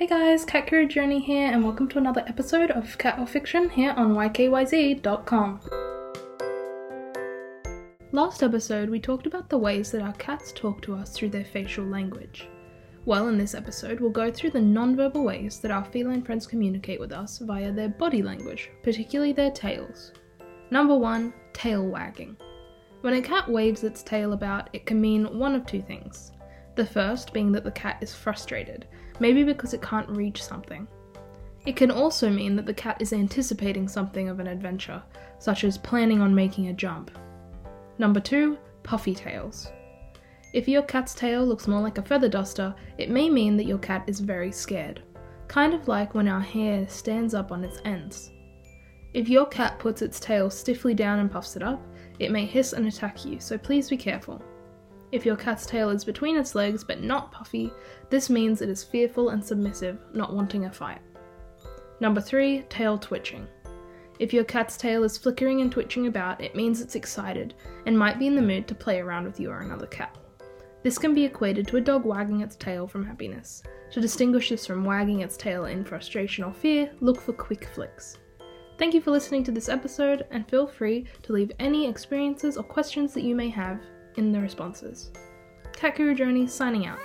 Hey guys, Cat Guru Journey here, and welcome to another episode of Cat or Fiction here on YKYZ.com. Last episode, we talked about the ways that our cats talk to us through their facial language. Well, in this episode, we'll go through the non-verbal ways that our feline friends communicate with us via their body language, particularly their tails. Number one, tail wagging. When a cat waves its tail about, it can mean one of two things. The first being that the cat is frustrated, maybe because it can't reach something. It can also mean that the cat is anticipating something of an adventure, such as planning on making a jump. Number 2. Puffy tails. If your cat's tail looks more like a feather duster, it may mean that your cat is very scared, kind of like when our hair stands up on its ends. If your cat puts its tail stiffly down and puffs it up, it may hiss and attack you, so please be careful. If your cat's tail is between its legs but not puffy, this means it is fearful and submissive, not wanting a fight. Number 3. Tail twitching. If your cat's tail is flickering and twitching about, it means it's excited and might be in the mood to play around with you or another cat. This can be equated to a dog wagging its tail from happiness. To distinguish this from wagging its tail in frustration or fear, look for quick flicks. Thank you for listening to this episode, and feel free to leave any experiences or questions that you may have in the responses. Guru Journey signing out.